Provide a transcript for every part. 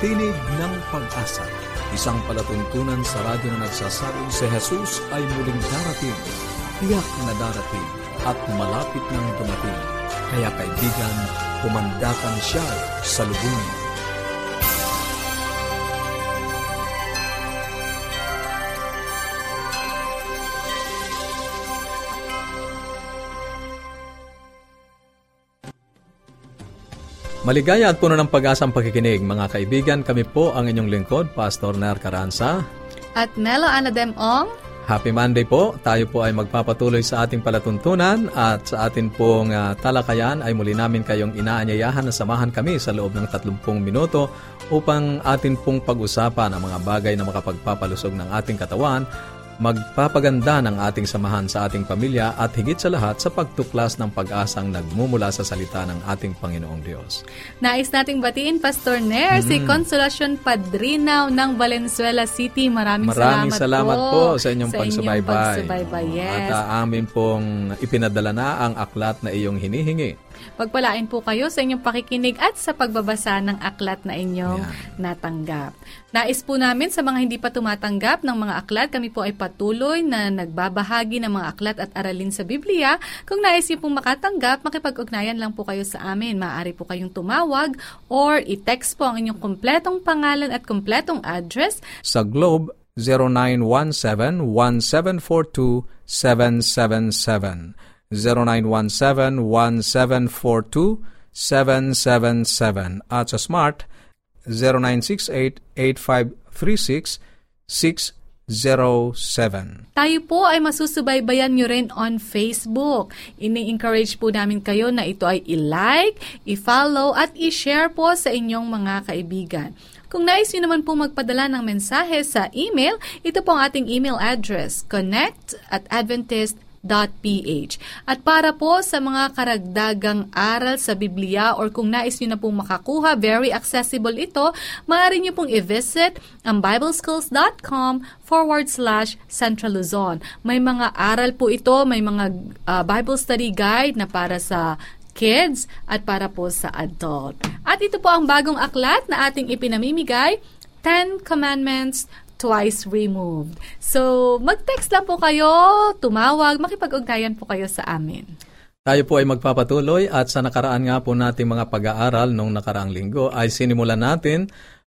Tinig ng Pag-asa, isang palatuntunan sa radyo na nagsasabing si Jesus ay muling darating, tiyak na darating, at malapit nang dumating. Kaya kaibigan, pumandakan siya sa lubungin. Maligaya at puno ng pag-asang pakikinig, mga kaibigan. Kami po ang inyong lingkod, Pastor Ner Caranza. At Melo Anadem Ong. Happy Monday po. Tayo po ay magpapatuloy sa ating palatuntunan at sa atin pong uh, talakayan ay muli namin kayong inaanyayahan na samahan kami sa loob ng 30 minuto upang atin pong pag-usapan ang mga bagay na makapagpapalusog ng ating katawan magpapaganda ng ating samahan sa ating pamilya at higit sa lahat sa pagtuklas ng pag-asang nagmumula sa salita ng ating Panginoong Diyos. Nais nating batiin, Pastor Nair, mm. si Consolacion Padrinaw ng Valenzuela City. Maraming, Maraming salamat, salamat po, sa inyong sa pagsubaybay. Inyong pagsubaybay yes. At uh, amin pong ipinadala na ang aklat na iyong hinihingi Pagpalain po kayo sa inyong pakikinig at sa pagbabasa ng aklat na inyong Ayan. natanggap. Nais po namin sa mga hindi pa tumatanggap ng mga aklat, kami po ay patuloy na nagbabahagi ng mga aklat at aralin sa Biblia. Kung nais niyo pong makatanggap, makipag-ugnayan lang po kayo sa amin. Maaari po kayong tumawag or i-text po ang inyong kompletong pangalan at kompletong address. Sa Globe, 0917 1742 777 0917-1742-777 at sa Smart 0968-8536-607. Tayo po ay masusubaybayan nyo rin on Facebook. Ini-encourage po namin kayo na ito ay i-like, i-follow at i-share po sa inyong mga kaibigan. Kung nais nyo naman po magpadala ng mensahe sa email, ito po ang ating email address, connect at adventist www.biblia.ph. At para po sa mga karagdagang aral sa Biblia or kung nais nyo na pong makakuha, very accessible ito, maaari nyo pong i-visit ang bibleschools.com forward slash Central Luzon. May mga aral po ito, may mga uh, Bible study guide na para sa kids at para po sa adult. At ito po ang bagong aklat na ating ipinamimigay, 10 Commandments twice removed. So, mag-text lang po kayo, tumawag, makipag-ugnayan po kayo sa amin. Tayo po ay magpapatuloy at sa nakaraan nga po nating mga pag-aaral nung nakaraang linggo ay sinimulan natin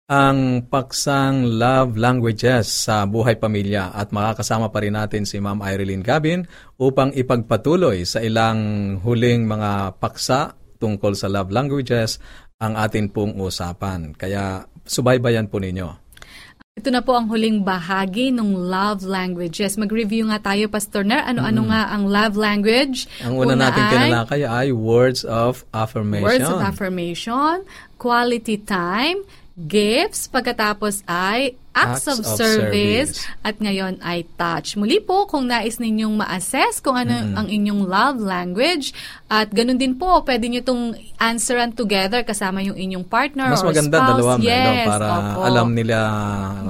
ang paksang love languages sa buhay pamilya at makakasama pa rin natin si Ma'am Irene Gabin upang ipagpatuloy sa ilang huling mga paksa tungkol sa love languages ang atin pong usapan. Kaya subaybayan po ninyo. Ito na po ang huling bahagi ng love languages. Mag-review nga tayo, Pastor Ner. Ano-ano mm. nga ang love language? Ang una, una natin kinalakay ay words of affirmation. Words of affirmation, quality time, gifts, pagkatapos ay acts, acts of, of service, service, at ngayon ay touch. Muli po, kung nais ninyong ma-assess kung ano mm-hmm. ang inyong love language, at ganun din po, pwede nyo itong answeran together kasama yung inyong partner Mas or maganda spouse. dalawa yes, no, para opo. alam nila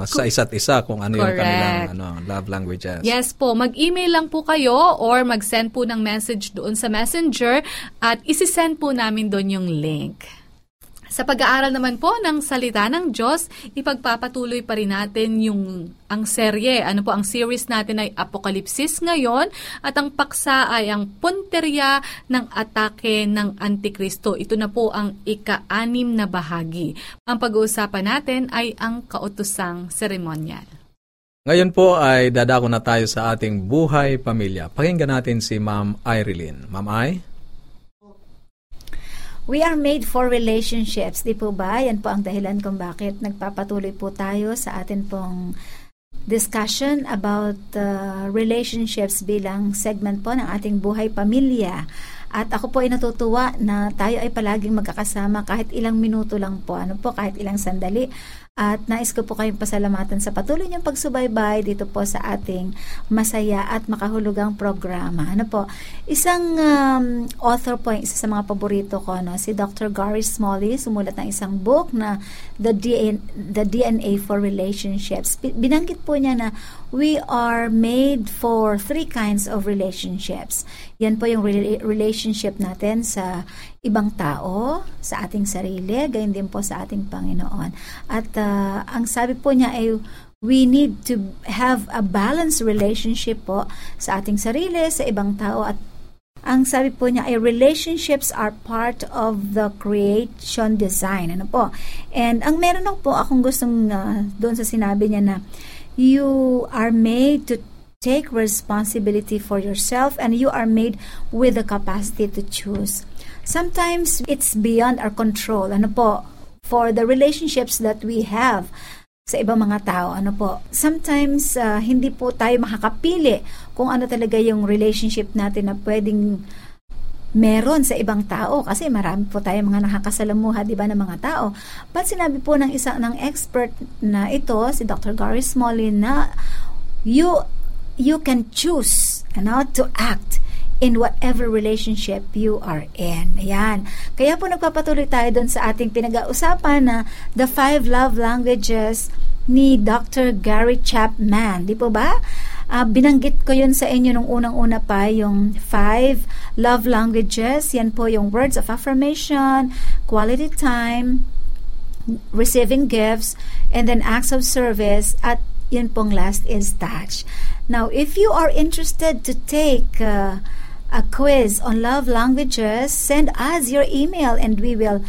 sa isa't isa kung ano Correct. yung kanilang ano, love languages. Yes po, mag-email lang po kayo or mag-send po ng message doon sa messenger at isi-send po namin doon yung link. Sa pag-aaral naman po ng salita ng Diyos, ipagpapatuloy pa rin natin yung ang serye. Ano po ang series natin ay Apokalipsis ngayon at ang paksa ay ang punterya ng atake ng Antikristo. Ito na po ang ika-anim na bahagi. Ang pag-uusapan natin ay ang kautosang seremonyal. Ngayon po ay dadako na tayo sa ating buhay pamilya. Pakinggan natin si Ma'am Irene. Ma'am Ay? We are made for relationships, di po ba? Yan po ang dahilan kung bakit nagpapatuloy po tayo sa atin pong discussion about uh, relationships bilang segment po ng ating buhay pamilya. At ako po ay natutuwa na tayo ay palaging magkakasama kahit ilang minuto lang po. Ano po, kahit ilang sandali at nais ko po kayong pasalamatan sa patuloy niyong pagsubaybay dito po sa ating masaya at makahulugang programa. Ano po, isang um, author po, isa sa mga paborito ko, no, si Dr. Gary Smalley, sumulat ng isang book na The DNA, The DNA for Relationships. Binanggit po niya na we are made for three kinds of relationships. Yan po yung re- relationship natin sa ibang tao, sa ating sarili, gayon din po sa ating Panginoon. At uh, ang sabi po niya ay we need to have a balanced relationship po sa ating sarili, sa ibang tao at ang sabi po niya ay relationships are part of the creation design. Ano po? And ang meron po akong gustong uh, doon sa sinabi niya na you are made to take responsibility for yourself and you are made with the capacity to choose. Sometimes it's beyond our control. Ano po? For the relationships that we have, sa ibang mga tao. Ano po? Sometimes, uh, hindi po tayo makakapili kung ano talaga yung relationship natin na pwedeng meron sa ibang tao kasi marami po tayo mga nakakasalamuha, di ba, ng mga tao. But sinabi po ng isa ng expert na ito, si Dr. Gary Smalley, na you you can choose ano, to act in whatever relationship you are in. Ayan. Kaya po nagpapatuloy tayo doon sa ating pinag-ausapan na the five love languages ni Dr. Gary Chapman. Di po ba? Uh, binanggit ko yun sa inyo nung unang-una pa, yung five love languages. Yan po yung words of affirmation, quality time, receiving gifts, and then acts of service, at yun pong last is touch. Now, if you are interested to take uh, a quiz on love languages, send us your email and we will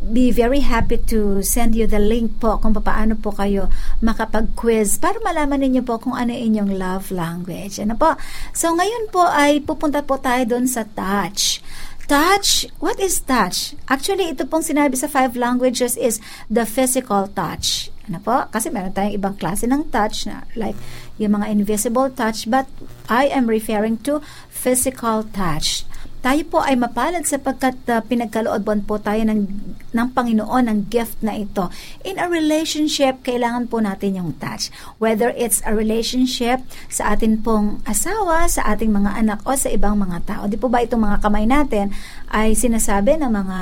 be very happy to send you the link po kung paano po kayo makapag-quiz para malaman ninyo po kung ano inyong love language. Ano po? So, ngayon po ay pupunta po tayo doon sa touch. Touch, what is touch? Actually, ito pong sinabi sa five languages is the physical touch. Ano po? Kasi meron tayong ibang klase ng touch na like yung mga invisible touch but I am referring to physical touch. Tayo po ay mapalad sapagkat uh, pinagkalooban po tayo ng, ng Panginoon ng gift na ito. In a relationship, kailangan po natin yung touch. Whether it's a relationship sa atin pong asawa, sa ating mga anak o sa ibang mga tao. Di po ba itong mga kamay natin ay sinasabi ng mga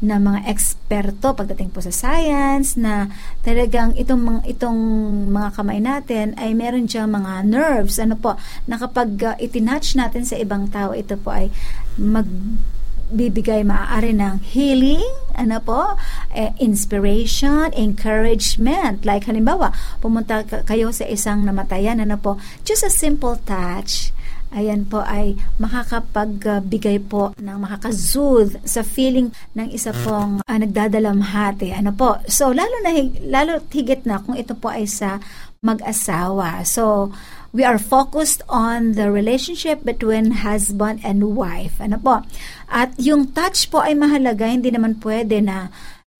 na mga eksperto pagdating po sa science na talagang itong mga, itong mga kamay natin ay meron diyang mga nerves. Ano po na kapag uh, itinatch natin sa ibang tao ito po ay magbibigay maaari ng healing ano po eh, inspiration encouragement. Like halimbawa pumunta kayo sa isang namatayan ano po just a simple touch ayan po ay makakapagbigay po ng makakasoothe sa feeling ng isa pong uh, nagdadalamhati. Ano po? So, lalo na lalo higit na kung ito po ay sa mag-asawa. So, we are focused on the relationship between husband and wife. Ano po? At yung touch po ay mahalaga, hindi naman pwede na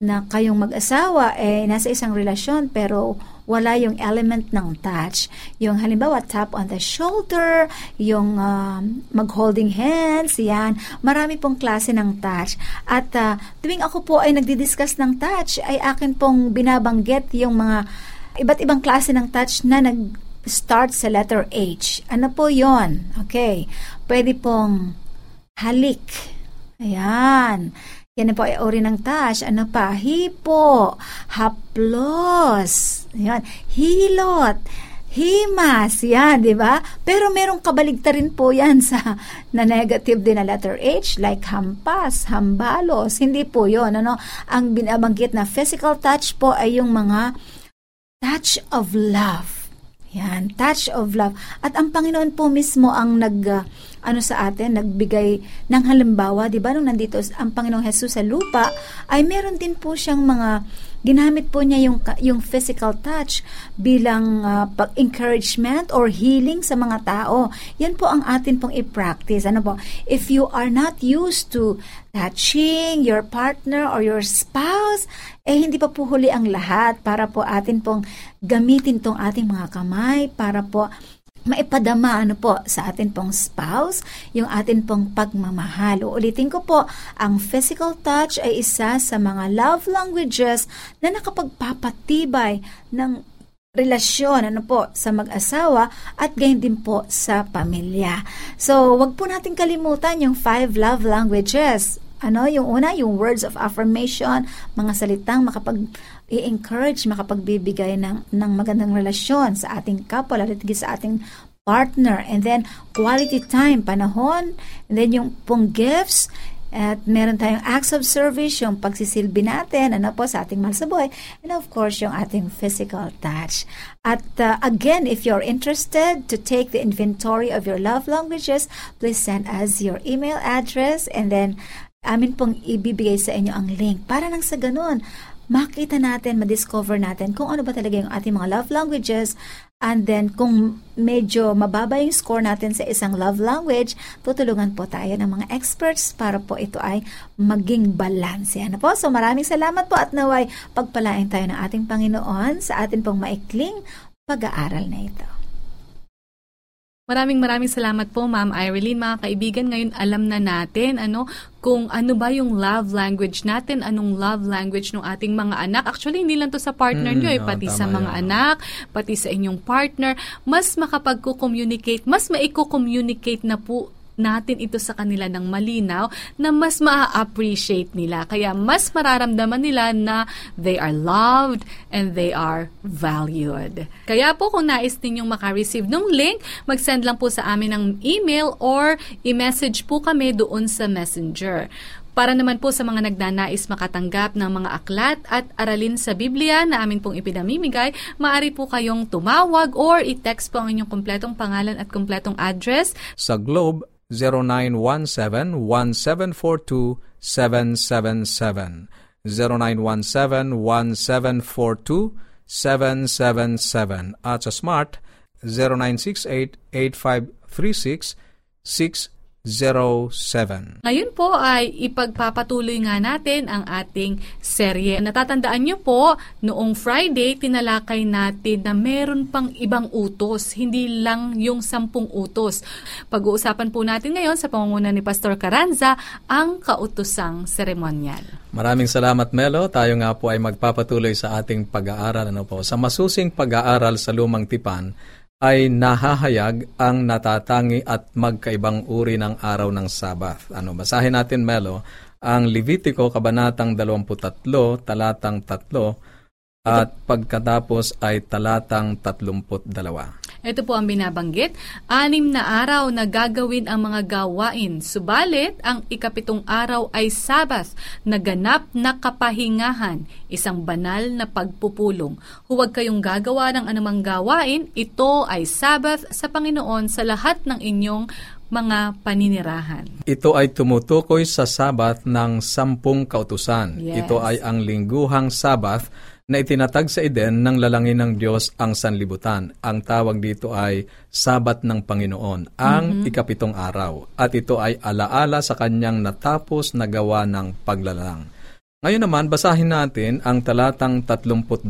na kayong mag-asawa eh nasa isang relasyon pero wala yung element ng touch. Yung halimbawa, tap on the shoulder, yung uh, mag-holding hands, yan. Marami pong klase ng touch. At uh, tuwing ako po ay nagdi-discuss ng touch, ay akin pong binabanggit yung mga iba't ibang klase ng touch na nag start sa letter H. Ano po yon? Okay. Pwede pong halik. Ayan. Yan po ay uri ng tash. Ano pa? Hipo, haplos, yan, hilot, himas, yan, di ba? Pero merong kabaligtarin po yan sa na negative din na letter H, like hampas, hambalos. Hindi po yon ano? Ang binabanggit na physical touch po ay yung mga touch of love yan, touch of love. At ang Panginoon po mismo ang nag uh, ano sa atin, nagbigay ng halimbawa, 'di ba? Nung nandito ang Panginoong Hesus sa lupa, ay meron din po siyang mga ginamit po niya yung yung physical touch bilang uh, pag-encouragement or healing sa mga tao. Yan po ang atin pong i-practice. Ano po? If you are not used to touching your partner or your spouse, eh hindi pa po huli ang lahat para po atin pong gamitin tong ating mga kamay para po maipadama ano po sa atin pong spouse, yung atin pong pagmamahal. Uulitin ko po, ang physical touch ay isa sa mga love languages na nakapagpapatibay ng relasyon ano po sa mag-asawa at gayon din po sa pamilya. So, wag po natin kalimutan yung five love languages. Ano, yung una, yung words of affirmation, mga salitang makapag i-encourage, makapagbibigay ng, ng magandang relasyon sa ating couple, lalo sa ating partner. And then, quality time, panahon. And then, yung pong gifts, At meron tayong acts of service, yung pagsisilbi natin, ano po, sa ating mahal sa buhay. And of course, yung ating physical touch. At uh, again, if you're interested to take the inventory of your love languages, please send us your email address and then amin pong ibibigay sa inyo ang link. Para nang sa ganun, makita natin, ma-discover natin kung ano ba talaga yung ating mga love languages And then, kung medyo mababa yung score natin sa isang love language, tutulungan po tayo ng mga experts para po ito ay maging balance. Ano po? So, maraming salamat po at naway pagpalain tayo ng ating Panginoon sa atin pong maikling pag-aaral na ito. Maraming maraming salamat po, Ma'am Irene. Mga kaibigan, ngayon alam na natin ano kung ano ba yung love language natin, anong love language ng ating mga anak. Actually, hindi lang to sa partner mm, nyo, eh, pati oh, sa mga yan. anak, pati sa inyong partner. Mas makapag-communicate, mas maiko-communicate na po natin ito sa kanila ng malinaw na mas ma-appreciate nila. Kaya mas mararamdaman nila na they are loved and they are valued. Kaya po kung nais ninyong makareceive ng link, mag-send lang po sa amin ng email or i-message po kami doon sa messenger. Para naman po sa mga nagnanais makatanggap ng mga aklat at aralin sa Biblia na amin pong ipinamimigay, maaari po kayong tumawag or i-text po ang inyong kumpletong pangalan at kumpletong address. Sa Globe, 0917-1742-777. 0917-1742-777. At sa Smart, 0968-8536-6 0917. Ngayon po ay ipagpapatuloy nga natin ang ating serye. Natatandaan niyo po, noong Friday, tinalakay natin na meron pang ibang utos, hindi lang yung sampung utos. Pag-uusapan po natin ngayon sa pangunguna ni Pastor Caranza, ang kautosang seremonyal. Maraming salamat Melo. Tayo nga po ay magpapatuloy sa ating pag-aaral ano po. Sa masusing pag-aaral sa lumang tipan, ay nahahayag ang natatangi at magkaibang uri ng araw ng Sabath. Ano, basahin natin, Melo, ang Levitico, Kabanatang 23, talatang 3, at pagkatapos ay talatang 32. Ito po ang binabanggit. Anim na araw na gagawin ang mga gawain. Subalit, ang ikapitong araw ay Sabbath na ganap na kapahingahan, isang banal na pagpupulong. Huwag kayong gagawa ng anumang gawain. Ito ay Sabbath sa Panginoon sa lahat ng inyong mga paninirahan. Ito ay tumutukoy sa Sabat ng sampung kautusan. Yes. Ito ay ang lingguhang Sabat na itinatag sa Eden ng lalangin ng Diyos ang sanlibutan. Ang tawag dito ay Sabat ng Panginoon, ang mm-hmm. ikapitong araw. At ito ay alaala sa kanyang natapos na gawa ng paglalang. Ngayon naman, basahin natin ang talatang 32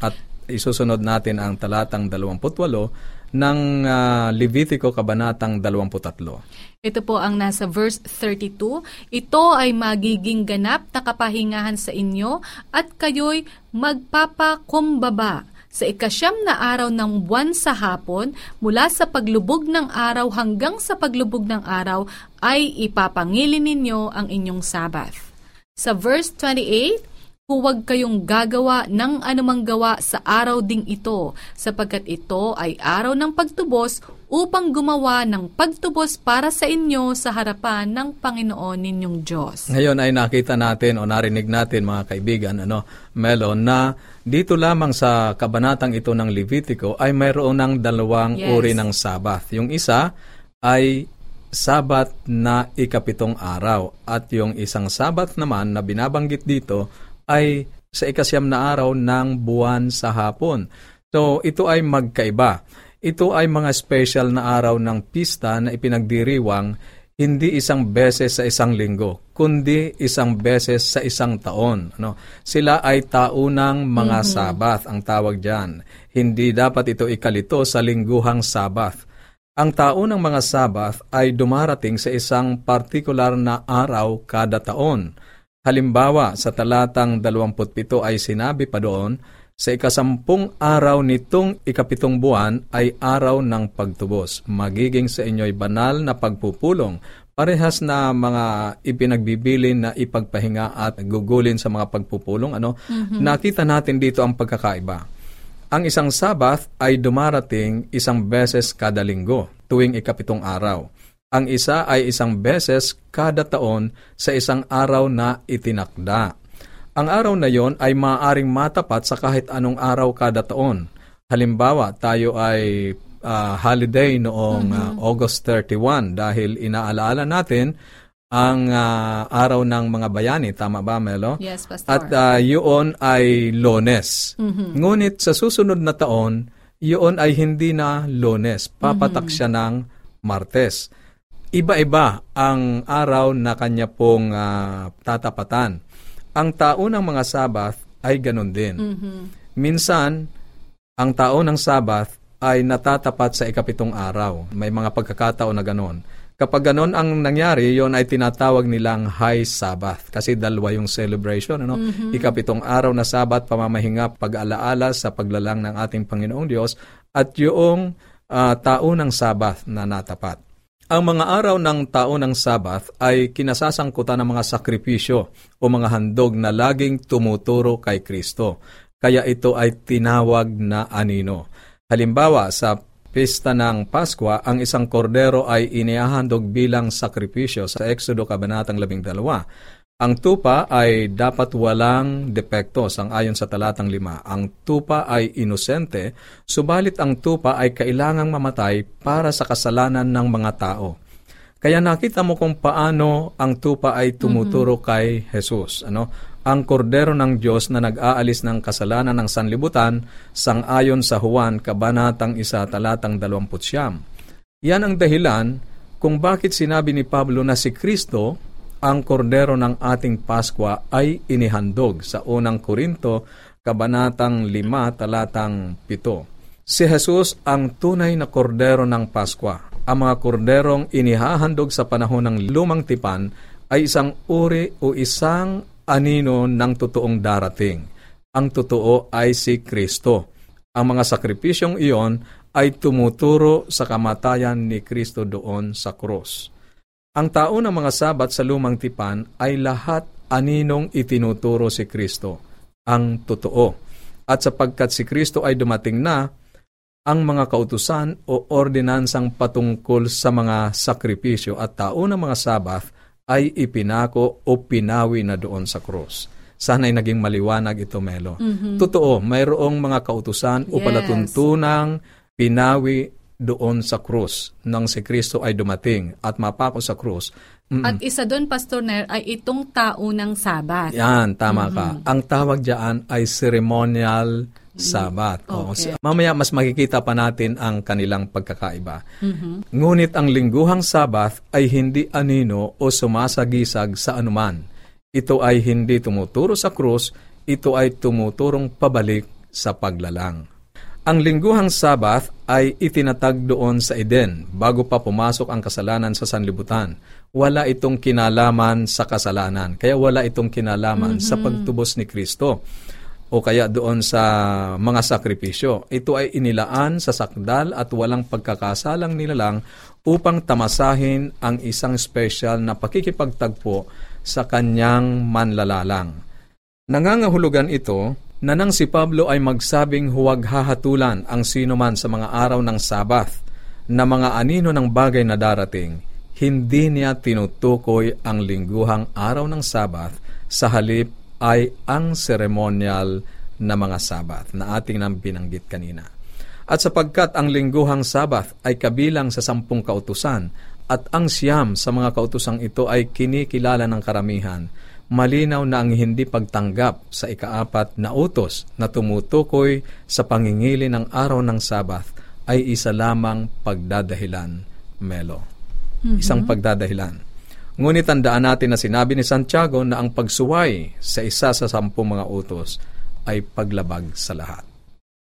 at isusunod natin ang talatang 28 ng uh, Levitico Kabanatang 23. Ito po ang nasa verse 32. Ito ay magiging ganap na kapahingahan sa inyo at kayo'y magpapakumbaba sa ikasyam na araw ng buwan sa hapon, mula sa paglubog ng araw hanggang sa paglubog ng araw, ay ipapangilin ninyo ang inyong Sabbath. Sa verse 28, huwag kayong gagawa ng anumang gawa sa araw ding ito, sapagkat ito ay araw ng pagtubos upang gumawa ng pagtubos para sa inyo sa harapan ng Panginoon ninyong Diyos. Ngayon ay nakita natin o narinig natin mga kaibigan, ano, Melo, na dito lamang sa kabanatang ito ng Levitico ay mayroon ng dalawang yes. uri ng Sabath. Yung isa ay Sabat na ikapitong araw at yung isang Sabat naman na binabanggit dito ay sa ikasyam na araw ng buwan sa hapon. So ito ay magkaiba. Ito ay mga special na araw ng pista na ipinagdiriwang hindi isang beses sa isang linggo, kundi isang beses sa isang taon. Ano? Sila ay taunang mga mm-hmm. sabath, ang tawag diyan. Hindi dapat ito ikalito sa lingguhang sabath. Ang taunang mga sabath ay dumarating sa isang partikular na araw kada taon. Halimbawa, sa talatang 27 ay sinabi pa doon, sa ikasampung araw nitong ikapitong buwan ay araw ng pagtubos. Magiging sa inyo'y banal na pagpupulong, parehas na mga ipinagbibilin na ipagpahinga at gugulin sa mga pagpupulong. Ano? Mm-hmm. Nakita natin dito ang pagkakaiba. Ang isang Sabath ay dumarating isang beses kada linggo, tuwing ikapitong araw. Ang isa ay isang beses kada taon sa isang araw na itinakda. Ang araw na yon ay maaaring matapat sa kahit anong araw kada taon. Halimbawa, tayo ay uh, holiday noong uh, August 31 dahil inaalaala natin ang uh, araw ng mga bayani. Tama ba, Melo? Yes, Pastor. At uh, yun ay lones. Mm-hmm. Ngunit sa susunod na taon, yun ay hindi na lones. Papatak mm-hmm. siya ng martes. Iba-iba ang araw na kanya pong uh, tatapatan. Ang taon ng mga Sabath ay ganun din. Mm-hmm. Minsan, ang taon ng Sabath ay natatapat sa ikapitong araw. May mga pagkakataon na ganon. Kapag ganon ang nangyari, yon ay tinatawag nilang High Sabbath. Kasi dalawa yung celebration. Ano? Mm-hmm. Ikapitong araw na Sabat, pamamahinga, pag-alaala sa paglalang ng ating Panginoong Diyos at yung uh, taon ng Sabat na natapat. Ang mga araw ng taon ng Sabat ay kinasasangkutan ng mga sakripisyo o mga handog na laging tumuturo kay Kristo. Kaya ito ay tinawag na anino. Halimbawa, sa Pista ng Paskwa, ang isang kordero ay inihahandog bilang sakripisyo sa Exodo Kabanatang 12. Ang tupa ay dapat walang depekto sang ayon sa talatang 5. Ang tupa ay inosente, subalit ang tupa ay kailangang mamatay para sa kasalanan ng mga tao. Kaya nakita mo kung paano ang tupa ay tumuturo mm-hmm. kay Jesus. Ano? ang kordero ng Diyos na nag-aalis ng kasalanan ng sanlibutan sang-ayon sa Juan Kabanatang 1 talatang 20. Yan ang dahilan kung bakit sinabi ni Pablo na si Kristo ang kordero ng ating Paskwa ay inihandog sa unang Korinto Kabanatang 5 talatang 7. Si Jesus ang tunay na kordero ng Paskwa. Ang mga korderong inihahandog sa panahon ng lumang tipan ay isang uri o isang anino ng totoong darating. Ang totoo ay si Kristo. Ang mga sakripisyong iyon ay tumuturo sa kamatayan ni Kristo doon sa krus. Ang tao ng mga sabat sa lumang tipan ay lahat aninong itinuturo si Kristo, ang totoo. At sapagkat si Kristo ay dumating na, ang mga kautusan o ordinansang patungkol sa mga sakripisyo at tao ng mga sabat ay ipinako o pinawi na doon sa krus. Sana ay naging maliwanag ito, Melo. Mm-hmm. Totoo, mayroong mga kautusan o palatuntunang pinawi doon sa krus nang si Kristo ay dumating at mapako sa krus. Mm-mm. At isa doon, Pastor Nair, ay itong tao ng Sabat. Yan, tama mm-hmm. ka. Ang tawag diyan ay ceremonial Sabat. Okay. O, mamaya mas makikita pa natin ang kanilang pagkakaiba. Mm-hmm. Ngunit ang lingguhang Sabat ay hindi anino o sumasagisag sa anuman. Ito ay hindi tumuturo sa krus, ito ay tumuturong pabalik sa paglalang. Ang lingguhang Sabat ay itinatag doon sa Eden bago pa pumasok ang kasalanan sa sanlibutan. Wala itong kinalaman sa kasalanan, kaya wala itong kinalaman mm-hmm. sa pagtubos ni Kristo o kaya doon sa mga sakripisyo. Ito ay inilaan sa sakdal at walang pagkakasalang nilalang upang tamasahin ang isang special na pakikipagtagpo sa kanyang manlalalang. Nangangahulugan ito na nang si Pablo ay magsabing huwag hahatulan ang sino man sa mga araw ng Sabath na mga anino ng bagay na darating, hindi niya tinutukoy ang lingguhang araw ng Sabath sa halip ay ang seremonyal na mga sabat na ating nang binanggit kanina. At sapagkat ang lingguhang sabat ay kabilang sa sampung kautusan at ang siyam sa mga kautusang ito ay kinikilala ng karamihan, malinaw na ang hindi pagtanggap sa ikaapat na utos na tumutukoy sa pangingili ng araw ng sabat ay isa lamang pagdadahilan, Melo. Mm-hmm. Isang pagdadahilan. Ngunit tandaan natin na sinabi ni Santiago na ang pagsuway sa isa sa sampung mga utos ay paglabag sa lahat.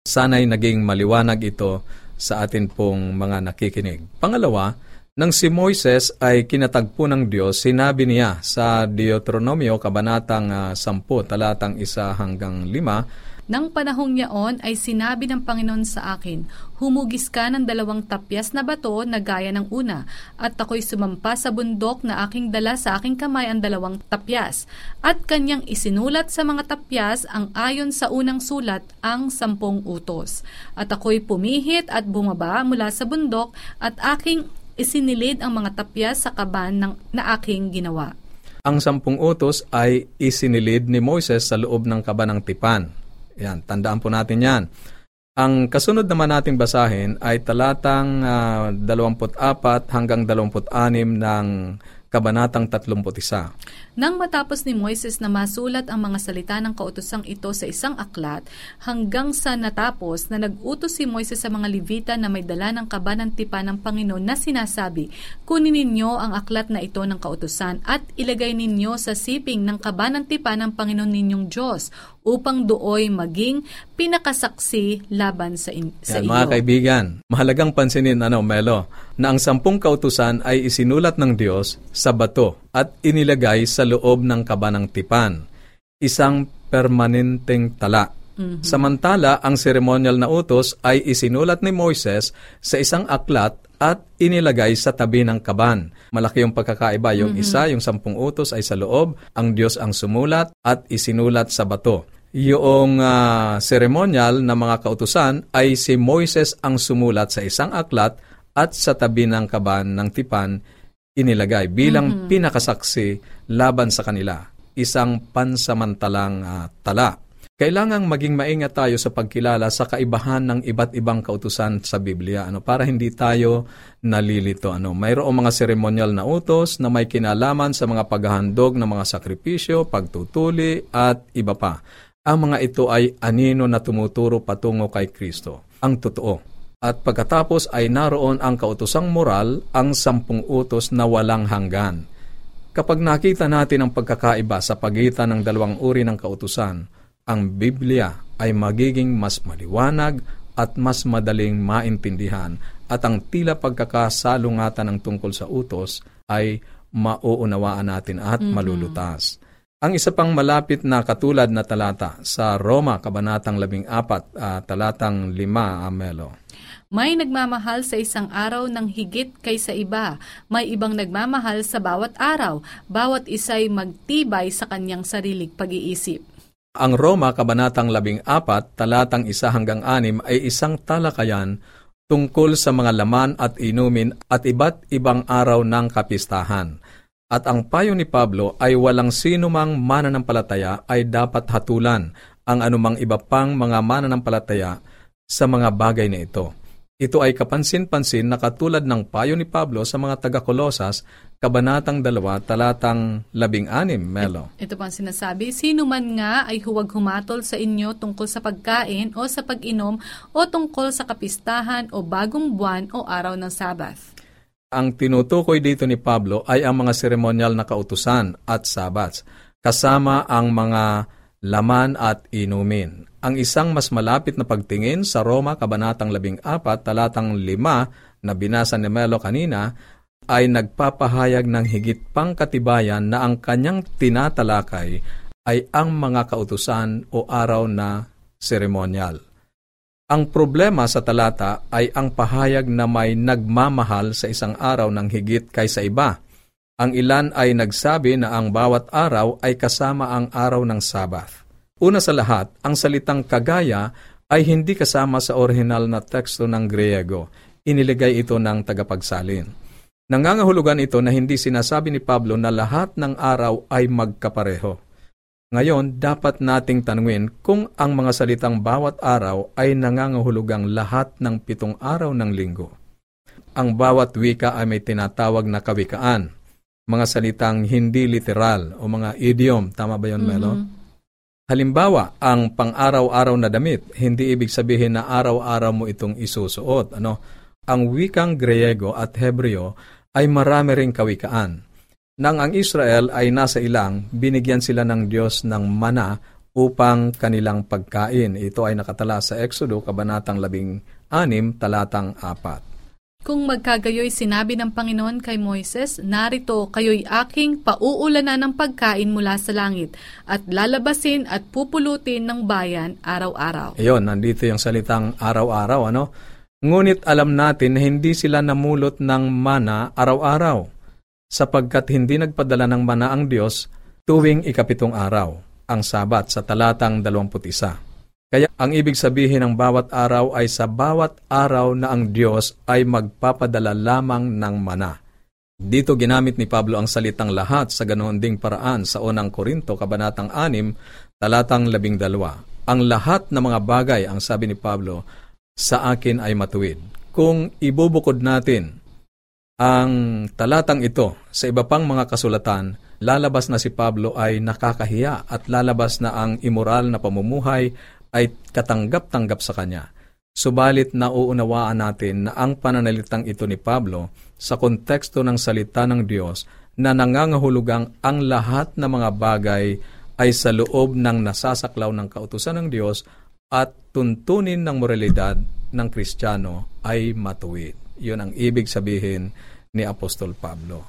Sana'y naging maliwanag ito sa atin pong mga nakikinig. Pangalawa, nang si Moises ay kinatagpo ng Diyos, sinabi niya sa Deuteronomio, Kabanatang 10, talatang 1 hanggang 5, nang panahong yaon ay sinabi ng Panginoon sa akin, Humugis ka ng dalawang tapyas na bato na gaya ng una, at ako'y sumampa sa bundok na aking dala sa aking kamay ang dalawang tapyas, at kanyang isinulat sa mga tapyas ang ayon sa unang sulat ang sampung utos. At ako'y pumihit at bumaba mula sa bundok, at aking isinilid ang mga tapya sa kaban ng, na aking ginawa. Ang sampung utos ay isinilid ni Moises sa loob ng kaba ng tipan. Yan, tandaan po natin yan. Ang kasunod naman nating basahin ay talatang uh, ah, 24 hanggang 26 ng Kabanatang 31. Nang matapos ni Moises na masulat ang mga salita ng kautosang ito sa isang aklat, hanggang sa natapos na nag-utos si Moises sa mga Levita na may dala ng kaban ng tipa ng Panginoon na sinasabi, Kunin ninyo ang aklat na ito ng kautosan at ilagay ninyo sa siping ng kaban ng tipa ng Panginoon ninyong Diyos upang dooy maging pinakasaksi laban sa, in- sa Yan, iyo. Mga kaibigan, mahalagang pansinin ano, Melo, na ang sampung kautusan ay isinulat ng Diyos sa bato at inilagay sa loob ng kabanang tipan, isang permanenteng tala. Mm-hmm. Samantala, ang seremonyal na utos ay isinulat ni Moises sa isang aklat at inilagay sa tabi ng kaban. Malaki yung pagkakaiba. Yung mm-hmm. isa, yung sampung utos ay sa loob, ang Diyos ang sumulat at isinulat sa bato yung uh, ceremonial na mga kautusan ay si Moises ang sumulat sa isang aklat at sa tabi ng kaban ng tipan inilagay bilang mm-hmm. pinakasaksi laban sa kanila, isang pansamantalang uh, tala. Kailangang maging maingat tayo sa pagkilala sa kaibahan ng iba't ibang kautusan sa Biblia ano para hindi tayo nalilito ano. Mayroong mga seremonyal na utos na may kinalaman sa mga paghahandog ng mga sakripisyo, pagtutuli at iba pa. Ang mga ito ay anino na tumuturo patungo kay Kristo, ang totoo. At pagkatapos ay naroon ang kautosang moral, ang sampung utos na walang hanggan. Kapag nakita natin ang pagkakaiba sa pagitan ng dalawang uri ng kautusan, ang Biblia ay magiging mas maliwanag at mas madaling maintindihan at ang tila pagkakasalungatan ng tungkol sa utos ay mauunawaan natin at mm-hmm. malulutas. Ang isa pang malapit na katulad na talata sa Roma, Kabanatang 14, uh, talatang 5, Amelo. May nagmamahal sa isang araw ng higit kaysa iba. May ibang nagmamahal sa bawat araw. Bawat isa'y magtibay sa kanyang sariling pag-iisip. Ang Roma, Kabanatang 14, talatang 1 hanggang 6 ay isang talakayan tungkol sa mga laman at inumin at iba't ibang araw ng kapistahan. At ang payo ni Pablo ay walang sino mang mananampalataya ay dapat hatulan ang anumang iba pang mga mananampalataya sa mga bagay na ito. Ito ay kapansin-pansin na katulad ng payo ni Pablo sa mga taga-Kolosas, Kabanatang 2, talatang 16, Melo. Ito pang sinasabi, sino man nga ay huwag humatol sa inyo tungkol sa pagkain o sa pag-inom o tungkol sa kapistahan o bagong buwan o araw ng Sabbath. Ang tinutukoy dito ni Pablo ay ang mga seremonyal na kautusan at sabats, kasama ang mga laman at inumin. Ang isang mas malapit na pagtingin sa Roma Kabanatang 14, talatang 5 na binasa ni Melo kanina, ay nagpapahayag ng higit pang katibayan na ang kanyang tinatalakay ay ang mga kautusan o araw na seremonyal. Ang problema sa talata ay ang pahayag na may nagmamahal sa isang araw ng higit kaysa iba. Ang ilan ay nagsabi na ang bawat araw ay kasama ang araw ng Sabath. Una sa lahat, ang salitang kagaya ay hindi kasama sa orihinal na teksto ng Griego. Iniligay ito ng tagapagsalin. Nangangahulugan ito na hindi sinasabi ni Pablo na lahat ng araw ay magkapareho. Ngayon, dapat nating tanungin kung ang mga salitang bawat araw ay nangangahulugang lahat ng pitong araw ng linggo. Ang bawat wika ay may tinatawag na kawikaan, mga salitang hindi literal o mga idiom. Tama ba yun, Melo? Mm-hmm. Halimbawa, ang pang-araw-araw na damit, hindi ibig sabihin na araw-araw mo itong isusuot. Ano? Ang wikang Griego at Hebreo ay marami ring kawikaan. Nang ang Israel ay nasa ilang, binigyan sila ng Diyos ng mana upang kanilang pagkain. Ito ay nakatala sa Exodo, Kabanatang 16, talatang 4. Kung magkagayoy sinabi ng Panginoon kay Moises, narito kayo'y aking pauulanan ng pagkain mula sa langit at lalabasin at pupulutin ng bayan araw-araw. Ayun, nandito yung salitang araw-araw, ano? Ngunit alam natin na hindi sila namulot ng mana araw-araw sapagkat hindi nagpadala ng mana ang Diyos tuwing ikapitong araw, ang Sabat sa talatang 21. Kaya ang ibig sabihin ng bawat araw ay sa bawat araw na ang Diyos ay magpapadala lamang ng mana. Dito ginamit ni Pablo ang salitang lahat sa ganoon ding paraan sa unang Korinto, Kabanatang 6, talatang 12. Ang lahat ng mga bagay, ang sabi ni Pablo, sa akin ay matuwid. Kung ibubukod natin ang talatang ito sa iba pang mga kasulatan, lalabas na si Pablo ay nakakahiya at lalabas na ang immoral na pamumuhay ay katanggap-tanggap sa kanya. Subalit nauunawaan natin na ang pananalitang ito ni Pablo sa konteksto ng salita ng Diyos na nangangahulugang ang lahat ng mga bagay ay sa loob ng nasasaklaw ng kautusan ng Diyos at tuntunin ng moralidad ng Kristiyano ay matuwid. Yun ang ibig sabihin ni Apostol Pablo.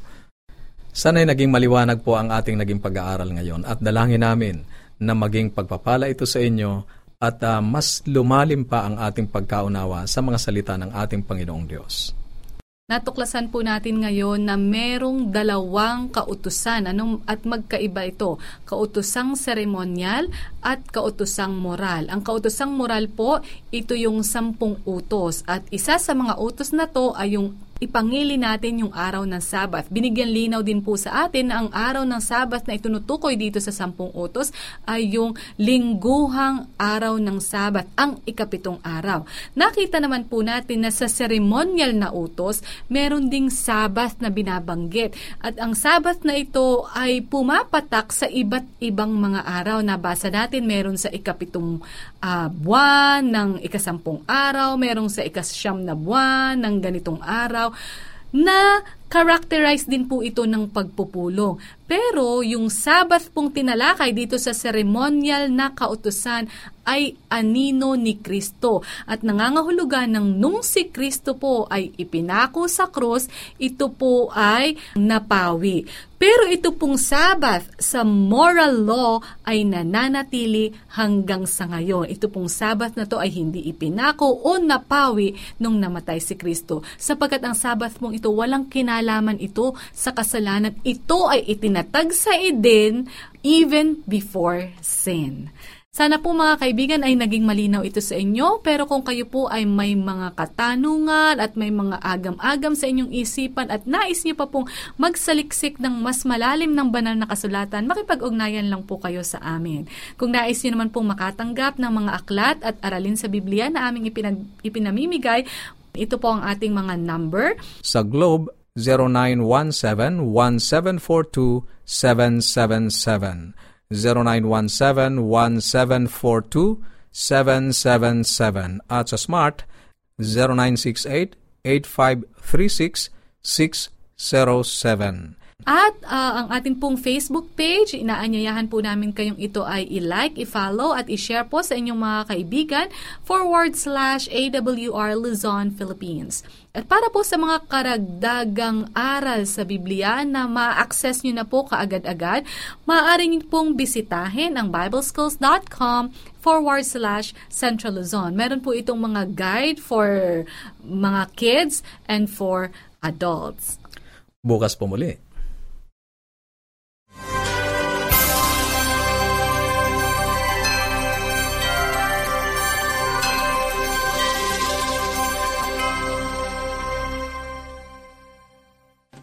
Sana'y naging maliwanag po ang ating naging pag-aaral ngayon at dalangin namin na maging pagpapala ito sa inyo at uh, mas lumalim pa ang ating pagkaunawa sa mga salita ng ating Panginoong Diyos. Natuklasan po natin ngayon na merong dalawang kautusan anong, at magkaiba ito. Kautusang seremonyal at kautusang moral. Ang kautusang moral po, ito yung sampung utos. At isa sa mga utos na to ay yung ipangili natin yung araw ng Sabbath. Binigyan linaw din po sa atin na ang araw ng Sabbath na itunutukoy dito sa sampung utos ay yung lingguhang araw ng Sabbath, ang ikapitong araw. Nakita naman po natin na sa ceremonial na utos, meron ding Sabbath na binabanggit. At ang Sabbath na ito ay pumapatak sa iba't ibang mga araw. Nabasa natin meron sa ikapitong uh, buwan ng ikasampung araw, merong sa ikasyam na buwan ng ganitong araw na characterize din po ito ng pagpupulong. Pero yung Sabbath pong tinalakay dito sa ceremonial na kautusan ay anino ni Kristo. At nangangahulugan ng nung si Kristo po ay ipinako sa krus, ito po ay napawi. Pero ito pong Sabbath sa moral law ay nananatili hanggang sa ngayon. Ito pong Sabbath na to ay hindi ipinako o napawi nung namatay si Kristo. Sapagkat ang Sabbath pong ito walang kinalaman ito sa kasalanan. Ito ay itinatag sa Eden even before sin. Sana po mga kaibigan ay naging malinaw ito sa inyo, pero kung kayo po ay may mga katanungan at may mga agam-agam sa inyong isipan at nais niyo pa pong magsaliksik ng mas malalim ng banal na kasulatan, makipag-ugnayan lang po kayo sa amin. Kung nais niyo naman pong makatanggap ng mga aklat at aralin sa Biblia na aming ipinag, ipinamimigay, ito po ang ating mga number. Sa Globe, 0917 1742 777 0917-1742-777 at sa Smart. 0968-8536-607. At uh, ang ating pong Facebook page, inaanyayahan po namin kayong ito ay i-like, i-follow at i-share po sa inyong mga kaibigan forward slash AWR Luzon, Philippines. At para po sa mga karagdagang aral sa Biblia na ma-access nyo na po kaagad-agad, maaari nyo pong bisitahin ang bibleschools.com forward slash Central Luzon. Meron po itong mga guide for mga kids and for adults. Bukas po muli